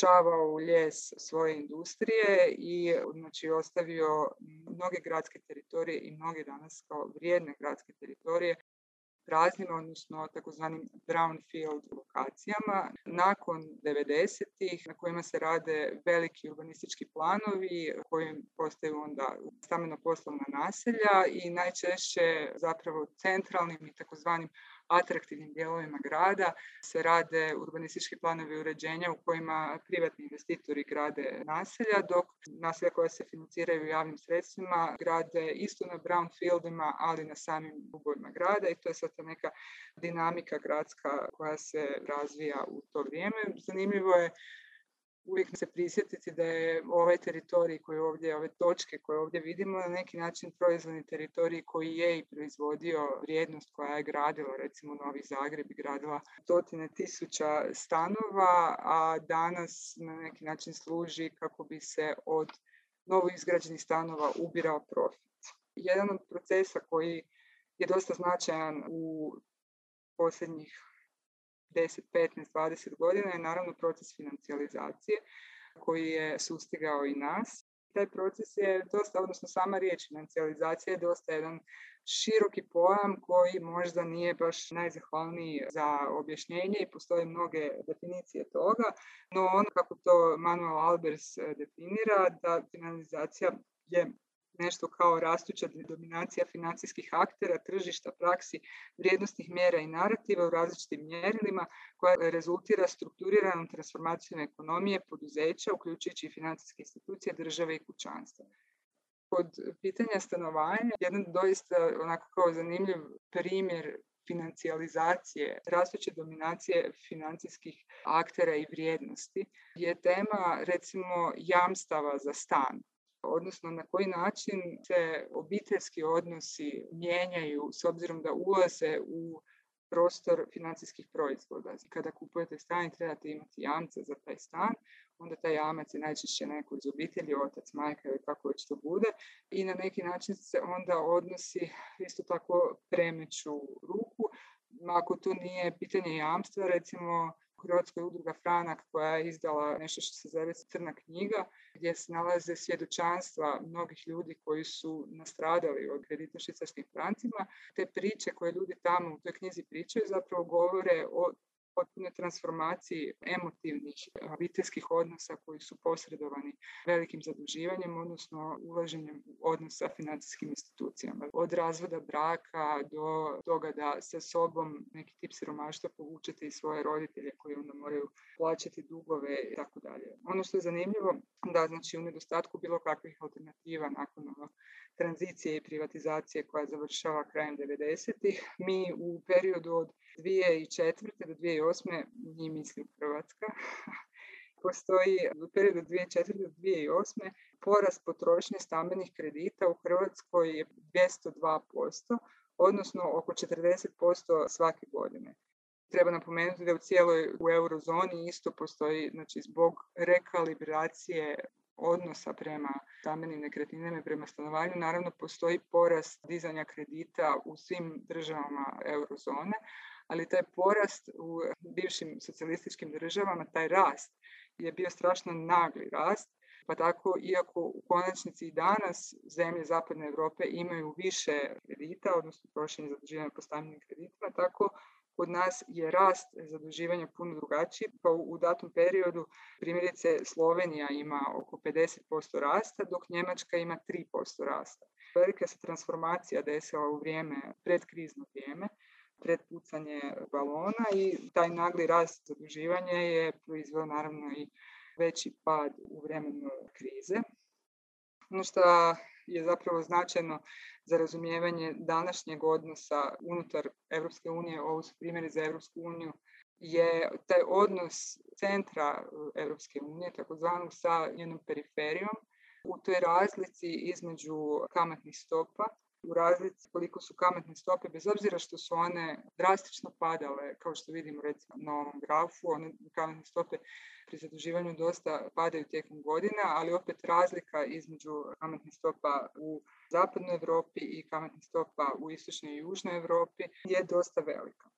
čavao u ljes svoje industrije i znači ostavio mnoge gradske teritorije i mnoge danas kao vrijedne gradske teritorije praznim, odnosno takozvanim brownfield lokacijama. Nakon 90-ih na kojima se rade veliki urbanistički planovi koji postaju onda stambeno-poslovna naselja i najčešće zapravo centralnim i takozvanim atraktivnim dijelovima grada se rade urbanistički planovi uređenja u kojima privatni investitori grade naselja, dok naselja koja se financiraju javnim sredstvima grade isto na brownfieldima, ali na samim dubovima grada i to je sad ta neka dinamika gradska koja se razvija u to vrijeme. Zanimljivo je uvijek se prisjetiti da je ovaj teritorij koji ovdje, ove točke koje ovdje vidimo na neki način proizvodni teritorij koji je i proizvodio vrijednost koja je gradila recimo Novi Zagreb i gradila stotine tisuća stanova, a danas na neki način služi kako bi se od novo izgrađenih stanova ubirao profit. Jedan od procesa koji je dosta značajan u posljednjih 10, 15, 20 godina je naravno proces financijalizacije koji je sustigao i nas. Taj proces je dosta, odnosno sama riječ financijalizacija je dosta jedan široki pojam koji možda nije baš najzahvalniji za objašnjenje i postoje mnoge definicije toga, no on kako to Manuel Albers definira, da financijalizacija je nešto kao rastuća dominacija financijskih aktera, tržišta, praksi, vrijednostnih mjera i narativa u različitim mjerilima koja rezultira strukturiranom transformacijom ekonomije, poduzeća, uključujući i financijske institucije, države i kućanstva. Kod pitanja stanovanja, jedan doista onako kao zanimljiv primjer financijalizacije, rastuće dominacije financijskih aktera i vrijednosti je tema recimo jamstava za stan odnosno na koji način se obiteljski odnosi mijenjaju s obzirom da ulaze u prostor financijskih proizvoda. Kada kupujete stan i trebate imati jamca za taj stan, onda taj jamac je najčešće neko iz obitelji, otac, majka ili kako već to bude i na neki način se onda odnosi isto tako premeću ruku. Ako to nije pitanje jamstva, recimo Hrvatskoj udruga Franak koja je izdala nešto što se zove Crna knjiga gdje se nalaze svjedočanstva mnogih ljudi koji su nastradali od kredita švicarskim francima. Te priče koje ljudi tamo u toj knjizi pričaju zapravo govore o potpune transformaciji emotivnih obiteljskih odnosa koji su posredovani velikim zaduživanjem, odnosno ulaženjem u odnos sa financijskim institucijama. Od razvoda braka do toga da sa sobom neki tip siromaštva povučete i svoje roditelje koji onda moraju plaćati dugove i tako dalje. Ono što je zanimljivo da znači u nedostatku bilo kakvih alternativa nakon tranzicije i privatizacije koja završava krajem 90. Mi u periodu od 2004. do 2008. mi mislim Hrvatska, postoji u periodu 2004. do 2008. porast potrošnje stambenih kredita u Hrvatskoj je 202%, odnosno oko 40% svake godine. Treba napomenuti da u cijeloj u eurozoni isto postoji, znači zbog rekalibracije odnosa prema stambenim nekretninama i prema stanovanju, naravno postoji porast dizanja kredita u svim državama eurozone, ali taj porast u bivšim socijalističkim državama, taj rast je bio strašno nagli rast, pa tako iako u konačnici i danas zemlje Zapadne Europe imaju više kredita, odnosno prošenje zaduživanja po stambenim kreditima, tako kod nas je rast zaduživanja puno drugačiji, pa u datom periodu primjerice Slovenija ima oko 50% rasta, dok Njemačka ima 3% rasta. Velika se transformacija desila u vrijeme, predkrizno vrijeme, pred pucanje balona i taj nagli rast zaduživanja je proizveo naravno i veći pad u vremenu krize. Ono što je zapravo značajno za razumijevanje današnjeg odnosa unutar Europske unije, ovo su primjeri za Europsku uniju, je taj odnos centra Europske unije, takozvanog sa njenom periferijom, u toj razlici između kamatnih stopa u razlici koliko su kamatne stope, bez obzira što su one drastično padale, kao što vidimo recimo na ovom grafu, one kamatne stope pri zaduživanju dosta padaju tijekom godina, ali opet razlika između kamatnih stopa u zapadnoj Europi i kamatnih stopa u istočnoj i južnoj Europi je dosta velika.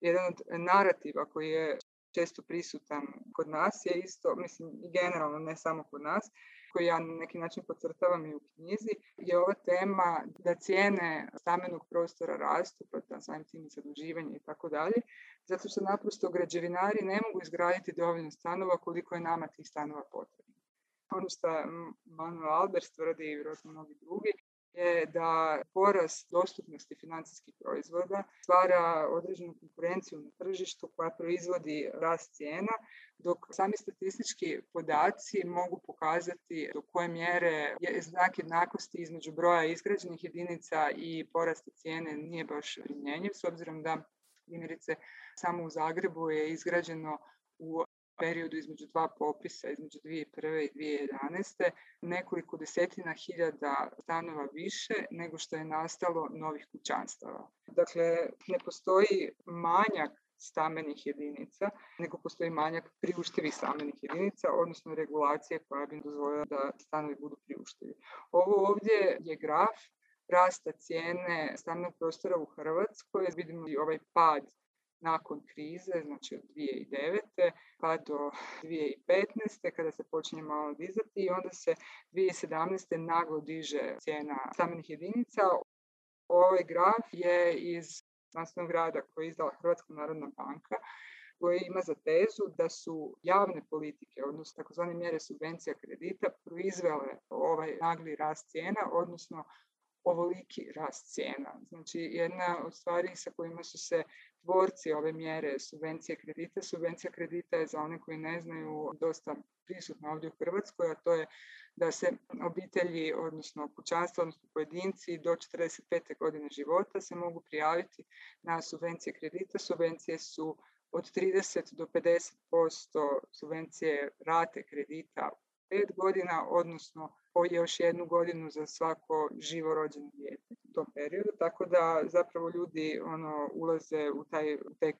Jedan od narativa koji je često prisutan kod nas je isto, mislim generalno ne samo kod nas, koji ja na neki način podcrtavam i u knjizi, je ova tema da cijene stambenog prostora rastu, pa samim tim i zaduživanje i tako dalje, zato što naprosto građevinari ne mogu izgraditi dovoljno stanova koliko je nama tih stanova potrebno. Ono što Manuel Albers tvrdi i vjerojatno mnogi drugi, je da porast dostupnosti financijskih proizvoda stvara određenu konkurenciju na tržištu koja proizvodi rast cijena, dok sami statistički podaci mogu pokazati do koje mjere je znak jednakosti između broja izgrađenih jedinica i porasta cijene nije baš primjenjiv, s obzirom da primjerice samo u Zagrebu je izgrađeno u periodu između dva popisa, između 2001. i 2011. nekoliko desetina hiljada stanova više nego što je nastalo novih kućanstava. Dakle, ne postoji manjak stambenih jedinica, nego postoji manjak priuštivih stambenih jedinica, odnosno regulacije koja bi dozvolila da stanovi budu priuštivi. Ovo ovdje je graf rasta cijene stambenog prostora u Hrvatskoj. Vidimo i ovaj pad nakon krize, znači od 2009. pa do 2015. kada se počinje malo dizati i onda se 2017. naglo diže cijena stambenih jedinica. Ovaj graf je iz znanstvenog rada koji je izdala Hrvatska narodna banka koji ima za tezu da su javne politike, odnosno takozvane mjere subvencija kredita, proizvele ovaj nagli rast cijena, odnosno ovoliki rast cijena. Znači, jedna od stvari sa kojima su se tvorci ove mjere subvencije kredita. Subvencija kredita je za one koji ne znaju dosta prisutna ovdje u Hrvatskoj, a to je da se obitelji, odnosno kućanstva, odnosno pojedinci do 45. godine života se mogu prijaviti na subvencije kredita. Subvencije su od 30 do 50% subvencije rate kredita pet godina, odnosno po još jednu godinu za svako živo rođeno dijete u tom periodu, tako da zapravo ljudi ono ulaze u, taj, te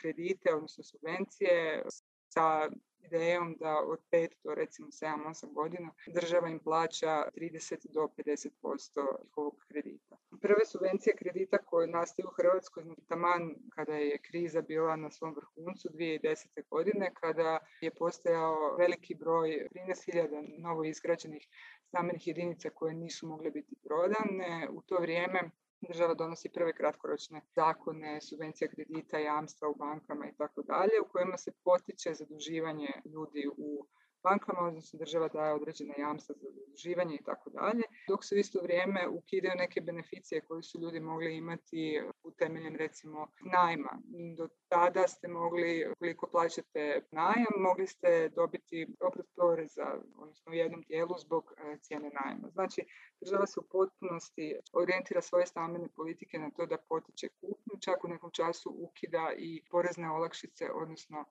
kredite, odnosno subvencije sa idejom da od 5 do recimo 7-8 godina država im plaća 30 do 50% njihovog kredita. Prve subvencije kredita koje nastaju u Hrvatskoj, znači taman kada je kriza bila na svom vrhuncu 2010. godine, kada je postojao veliki broj 13.000 novo izgrađenih stambenih jedinica koje nisu mogle biti prodane. U to vrijeme država donosi prve kratkoročne zakone, subvencija kredita, jamstva u bankama i tako dalje, u kojima se potiče zaduživanje ljudi u bankama, odnosno država daje određene jamstva za zaduživanje i tako dalje, dok se u isto vrijeme ukidaju neke beneficije koje su ljudi mogli imati u temeljem recimo najma. Do tada ste mogli, koliko plaćate najam, mogli ste dobiti oprost poreza, odnosno u jednom dijelu zbog e, cijene najma. Znači, država se u potpunosti orijentira svoje stambene politike na to da potiče kupnju, čak u nekom času ukida i porezne olakšice, odnosno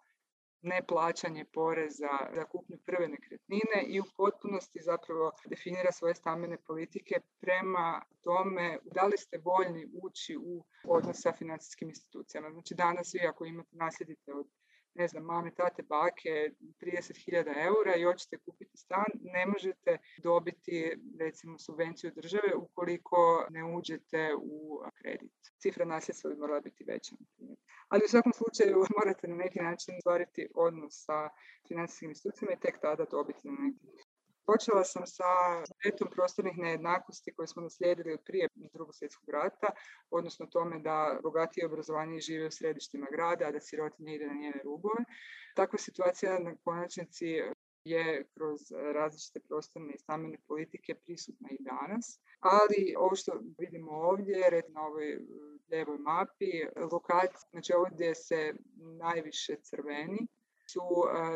neplaćanje poreza za kupnju prve nekretnine i u potpunosti zapravo definira svoje stambene politike prema tome da li ste voljni ući u odnos sa financijskim institucijama. Znači danas vi ako imate nasljedite od ne znam, mame, tate, bake, 30.000 eura i hoćete kupiti stan, ne možete dobiti recimo subvenciju države ukoliko ne uđete u kredit. Cifra nasljedstva bi morala biti veća. Ali u svakom slučaju morate na neki način stvariti odnos sa financijskim institucijama i tek tada dobiti na neki Počela sam sa etom prostornih nejednakosti koje smo naslijedili od prije drugog svjetskog rata, odnosno tome da bogatiji obrazovanje žive u središtima grada, a da sirotinje ide na njene rubove. Takva situacija na konačnici je kroz različite prostorne i stambene politike prisutna i danas. Ali ovo što vidimo ovdje, red na ovoj lijevoj mapi, lokacija, znači ovdje se najviše crveni, su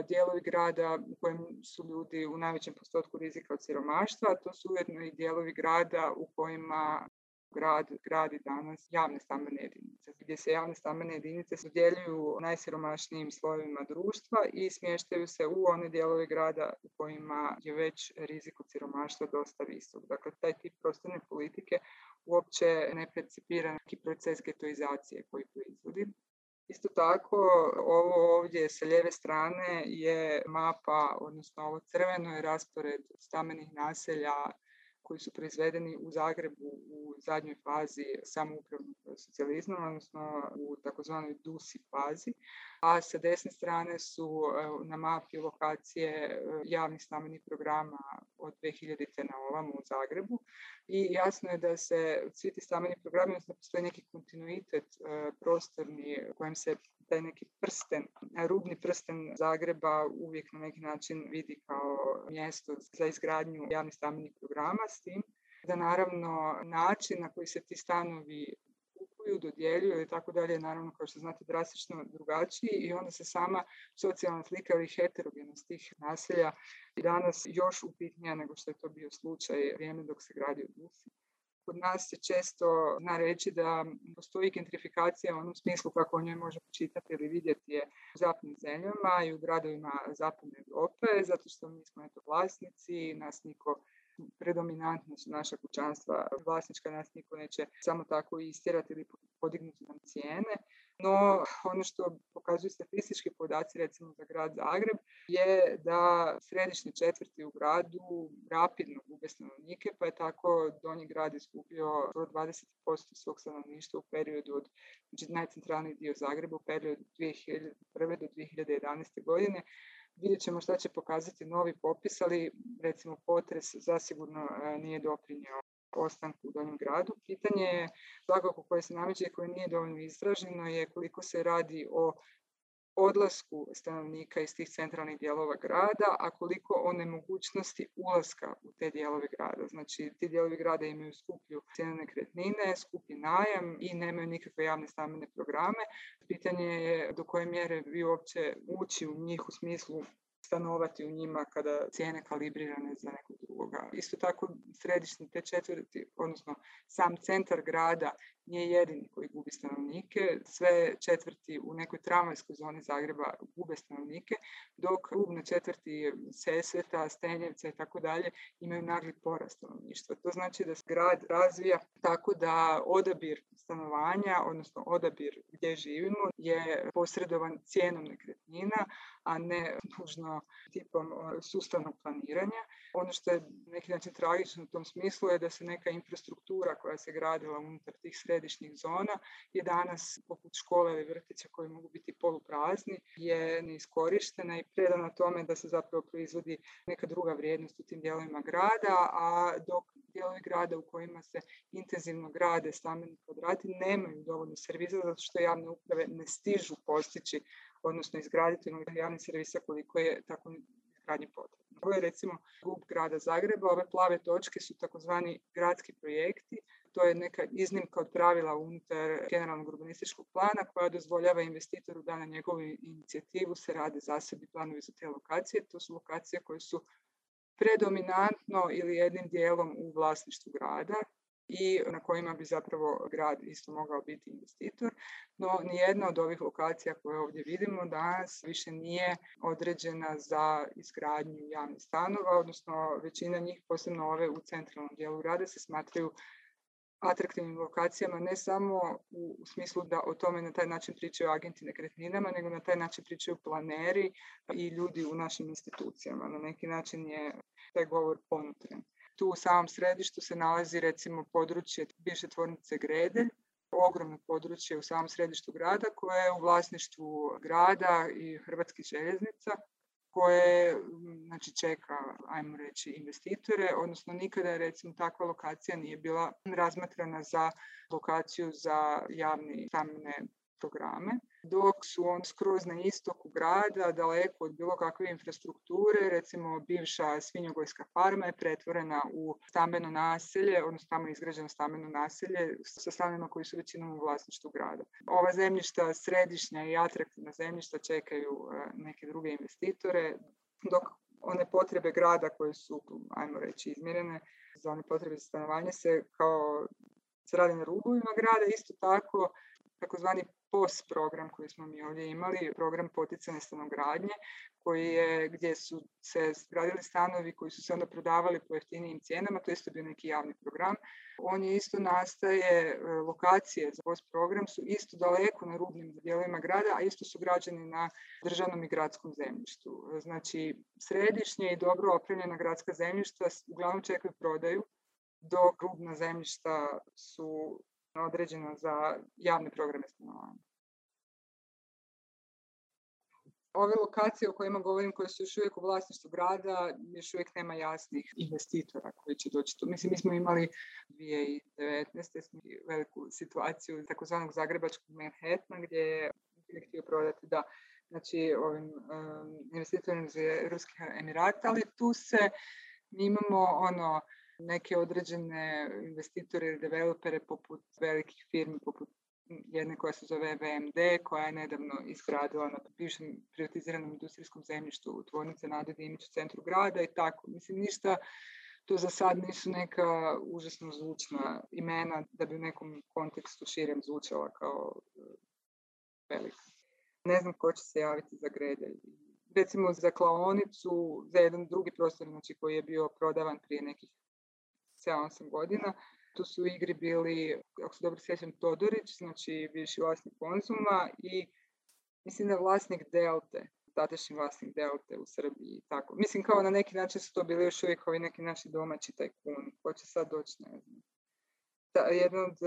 dijelovi grada u kojem su ljudi u najvećem postotku rizika od siromaštva, to su ujedno i dijelovi grada u kojima grad gradi danas javne stambene jedinice, gdje se javne stambene jedinice sudjeljuju najsiromašnijim slojevima društva i smještaju se u one dijelove grada u kojima je već rizik od siromaštva dosta visok. Dakle, taj tip prostorne politike uopće ne percipira neki proces getoizacije koji proizvodi. Isto tako, ovo ovdje sa lijeve strane je mapa, odnosno ovo crveno je raspored stamenih naselja koji su proizvedeni u Zagrebu u zadnjoj fazi samoupravnog socijalizma, odnosno u takozvanoj DUSI fazi, a sa desne strane su na mapi lokacije e, javnih stambenih programa od 2000. na ovamo u Zagrebu i jasno je da se svi ti stambeni programi, odnosno postoji neki kontinuitet e, prostorni kojem se taj neki prsten, rubni prsten Zagreba uvijek na neki način vidi kao mjesto za izgradnju javnih stambenih programa s tim da naravno način na koji se ti stanovi kupuju, dodjeljuju i tako dalje, naravno kao što znate drastično drugačiji i onda se sama socijalna slika ili heterogenost tih naselja i danas još upitnija nego što je to bio slučaj vrijeme dok se gradio Dusi. Kod nas se često zna reći da postoji gentrifikacija u onom smislu kako o njoj možemo čitati ili vidjeti je u zapadnim zemljama i u gradovima zapadne Europe, zato što mi smo eto vlasnici, nas niko predominantno su naša kućanstva vlasnička, nas niko neće samo tako istjerati ili podignuti nam cijene. No, ono što pokazuju statistički podaci recimo za grad Zagreb je da središnje četvrti u gradu rapidno gube stanovnike, pa je tako Donji grad izgubio 20% svog stanovništva u periodu od znači najcentralniji dio Zagreba u periodu 2001. do 2011. godine, Vidjet ćemo šta će pokazati novi popis, ali recimo potres zasigurno e, nije doprinio ostanku u Donjem gradu. Pitanje je svakako koje se nameće i koje nije dovoljno izraženo je koliko se radi o odlasku stanovnika iz tih centralnih dijelova grada, a koliko o nemogućnosti ulaska u te dijelove grada. Znači, ti dijelovi grada imaju skuplju cijenu nekretnine, skupi najam i nemaju nikakve javne stambene programe. Pitanje je do koje mjere vi uopće ući u njih u smislu stanovati u njima kada cijene kalibrirane za nekog drugoga. Isto tako središnji te četvrti, odnosno sam centar grada nije jedini koji gubi stanovnike, sve četvrti u nekoj tramvajskoj zoni Zagreba gube stanovnike, dok rubne četvrti Sesveta, Stenjevca i tako dalje imaju nagli porast stanovništva. To znači da se grad razvija tako da odabir stanovanja, odnosno odabir gdje živimo, je posredovan cijenom nekretnina, a ne nužno tipom sustavnog planiranja. Ono što je neki način tragično u tom smislu je da se neka infrastruktura koja se gradila unutar tih središnjih zona je danas poput škole ili vrtića koji mogu biti poluprazni je neiskorištena i predana tome da se zapravo proizvodi neka druga vrijednost u tim dijelovima grada, a dok dijelovi grada u kojima se intenzivno grade stambeni kvadrati nemaju dovoljno servisa zato što javne uprave ne stižu postići odnosno izgraditi javnih servisa koliko je tako izgradnji potrebno. Ovo je recimo GUP grada Zagreba, ove plave točke su takozvani gradski projekti, to je neka iznimka od pravila unutar generalnog urbanističkog plana koja dozvoljava investitoru da na njegovu inicijativu se rade zasebni planovi za te lokacije. To su lokacije koje su predominantno ili jednim dijelom u vlasništvu grada i na kojima bi zapravo grad isto mogao biti investitor. No, nijedna od ovih lokacija koje ovdje vidimo danas više nije određena za izgradnju javnih stanova, odnosno većina njih, posebno ove u centralnom dijelu grada, se smatraju atraktivnim lokacijama ne samo u smislu da o tome na taj način pričaju agenti nekretninama, nego na taj način pričaju planeri i ljudi u našim institucijama. Na neki način je taj govor ponutren. Tu u samom središtu se nalazi recimo područje bivše tvornice Gredelj, ogromno područje u samom središtu grada koje je u vlasništvu grada i Hrvatskih željeznica koje znači, čeka, ajmo reći, investitore, odnosno nikada recimo takva lokacija nije bila razmatrana za lokaciju za javne stambene programe, dok su on skroz na istoku grada, daleko od bilo kakve infrastrukture, recimo bivša svinjogojska farma je pretvorena u stambeno naselje, odnosno tamo je izgrađeno stambeno naselje sa stanovima koji su većinom u vlasništvu grada. Ova zemljišta, središnja i atraktivna zemljišta čekaju e, neke druge investitore, dok one potrebe grada koje su, ajmo reći, izmjerene za one potrebe za stanovanje se kao se radi na rubovima grada, isto tako takozvani POS program koji smo mi ovdje imali, program poticane stanogradnje, koji je, gdje su se gradili stanovi koji su se onda prodavali po jeftinijim cijenama, to je isto bio neki javni program. On je isto nastaje, e, lokacije za POS program su isto daleko na rubnim dijelovima grada, a isto su građani na državnom i gradskom zemljištu. Znači, središnje i dobro opremljena gradska zemljišta uglavnom čekaju prodaju, dok rubna zemljišta su određena za javne programe stanovanja. Ove lokacije o kojima govorim, koje su još uvijek u vlasništvu grada, još uvijek nema jasnih investitora koji će doći tu. Mislim, mi smo imali 2019. smo veliku situaciju takozvanog zagrebačkog Manhattana, gdje je htio prodati da znači ovim um, investitorima iz Ruskih Emirata, ali tu se mi imamo ono neke određene investitore ili developere poput velikih firmi, poput jedne koja se zove VMD, koja je nedavno izgradila na bivšem privatiziranom industrijskom zemljištu u tvornice Nade Dimić u centru grada i tako. Mislim, ništa to za sad nisu neka užasno zvučna imena da bi u nekom kontekstu širem zvučala kao e, velika. Ne znam ko će se javiti za gredelj. Recimo za klaonicu, za jedan drugi prostor znači, koji je bio prodavan prije nekih 7-8 godina. Tu su u igri bili, ako se dobro sjećam, Todorić, znači bivši vlasnik Konzuma i mislim da vlasnik Delte, tadašnji vlasnik Delte u Srbiji tako. Mislim kao na neki način su to bili još uvijek ovi neki naši domaći tajkuni. Ko će sad doći, ne znam. Da, jedna od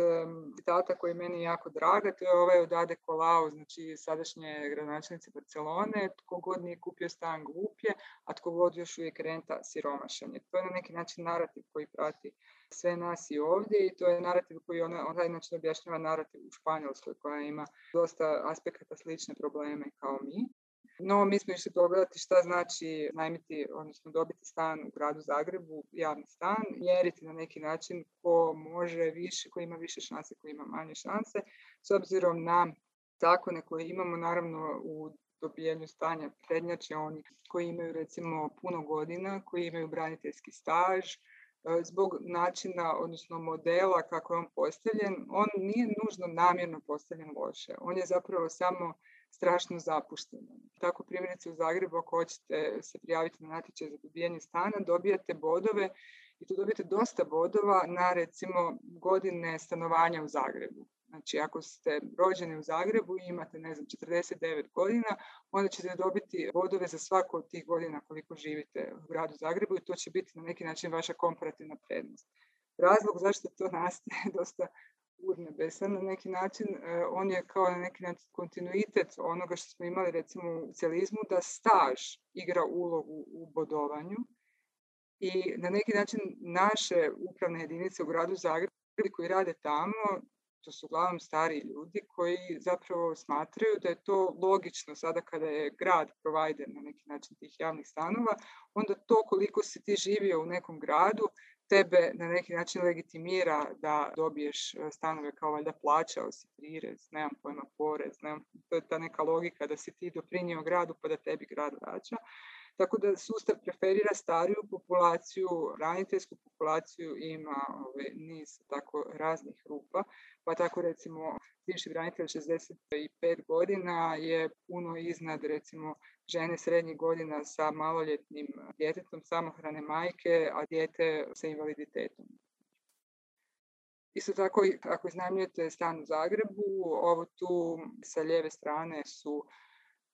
citata koji je meni jako draga, to je ovaj od Ade Colau, znači sadašnje gradonačelnice Barcelone, tko god nije kupio stan glup je, a tko god još uvijek renta siromašan. To je na neki način narativ koji prati sve nas i ovdje i to je narativ koji ona, ona inače objašnjava narativ u Španjolskoj koja ima dosta aspekata slične probleme kao mi. No, mi smo išli pogledati šta znači najmiti, odnosno dobiti stan u gradu Zagrebu, javni stan, mjeriti na neki način ko može više, ko ima više šanse, ko ima manje šanse, s obzirom na zakone koje imamo naravno u dobijanju stanja prednjače oni koji imaju recimo puno godina, koji imaju braniteljski staž, zbog načina, odnosno modela kako je on postavljen, on nije nužno namjerno postavljen loše. On je zapravo samo strašno zapušten. Tako primjerice u Zagrebu ako hoćete se prijaviti na natječaj za dobijanje stana, dobijate bodove i tu dobijete dosta bodova na recimo godine stanovanja u Zagrebu. Znači, ako ste rođeni u Zagrebu i imate, ne znam, 49 godina, onda ćete dobiti bodove za svako od tih godina koliko živite u gradu Zagrebu i to će biti na neki način vaša komparativna prednost. Razlog zašto to nastaje je dosta urnebesan na neki način. E, on je kao na neki način kontinuitet onoga što smo imali recimo u socijalizmu, da staž igra ulogu u bodovanju i na neki način naše upravne jedinice u gradu Zagrebu koji rade tamo to su uglavnom stari ljudi koji zapravo smatraju da je to logično sada kada je grad provider na neki način tih javnih stanova, onda to koliko si ti živio u nekom gradu tebe na neki način legitimira da dobiješ e, stanove kao valjda plaćao si prirez, nemam pojma porez, nemam, to je ta neka logika da si ti doprinio gradu pa da tebi grad vraća. Tako da sustav preferira stariju populaciju, braniteljsku populaciju ima ovaj, niz tako raznih rupa, pa tako recimo bivši branitelj 65 godina je puno iznad recimo žene srednjih godina sa maloljetnim djetetom samohrane majke, a dijete sa invaliditetom. Isto tako, ako iznajmljujete stan u Zagrebu, ovo tu sa lijeve strane su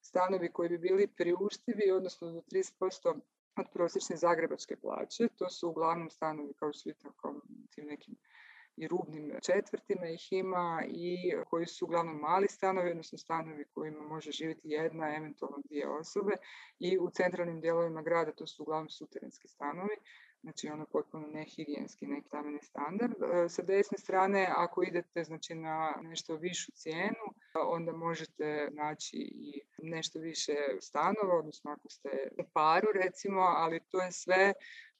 stanovi koji bi bili priuštivi, odnosno do 30% od prosječne zagrebačke plaće. To su uglavnom stanovi kao svi tako tim nekim i rubnim četvrtima ih ima i koji su uglavnom mali stanovi, odnosno stanovi kojima može živjeti jedna, eventualno dvije osobe i u centralnim dijelovima grada to su uglavnom suterenski stanovi znači ono potpuno nehigijenski neki tameni standard. E, sa desne strane, ako idete znači, na nešto višu cijenu, onda možete naći i nešto više stanova, odnosno ako ste u paru recimo, ali to je sve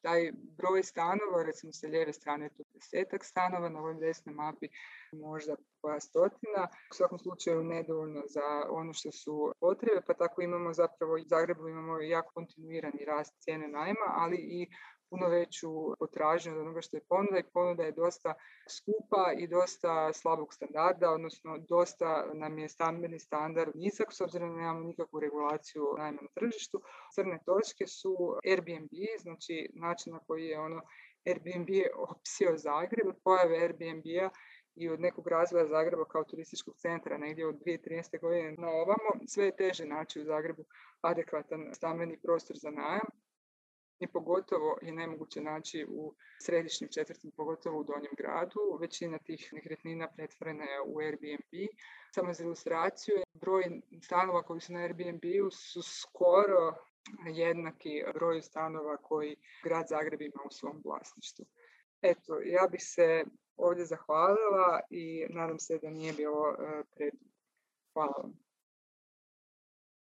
taj broj stanova, recimo sa lijeve strane je to desetak stanova, na ovoj desnoj mapi možda koja stotina. U svakom slučaju nedovoljno za ono što su potrebe, pa tako imamo zapravo u Zagrebu imamo jako kontinuirani rast cijene najma, ali i puno veću potražnju od onoga što je ponuda i ponuda je dosta skupa i dosta slabog standarda, odnosno dosta nam je stambeni standard nizak s obzirom da nemamo nikakvu regulaciju najma na tržištu. Crne točke su Airbnb, znači način na koji je ono Airbnb opsio Zagreb, pojave Airbnb-a i od nekog razvoja Zagreba kao turističkog centra negdje od 2013. godine na ovamo, sve je teže naći u Zagrebu adekvatan stambeni prostor za najam i pogotovo je nemoguće naći u središnjim četvrtima, pogotovo u donjem gradu. Većina tih nekretnina pretvorena je u Airbnb. Samo za ilustraciju, broj stanova koji su na Airbnb su skoro jednaki broju stanova koji grad Zagreb ima u svom vlasništvu. Eto, ja bih se ovdje zahvalila i nadam se da nije bilo eh, pred. Hvala vam.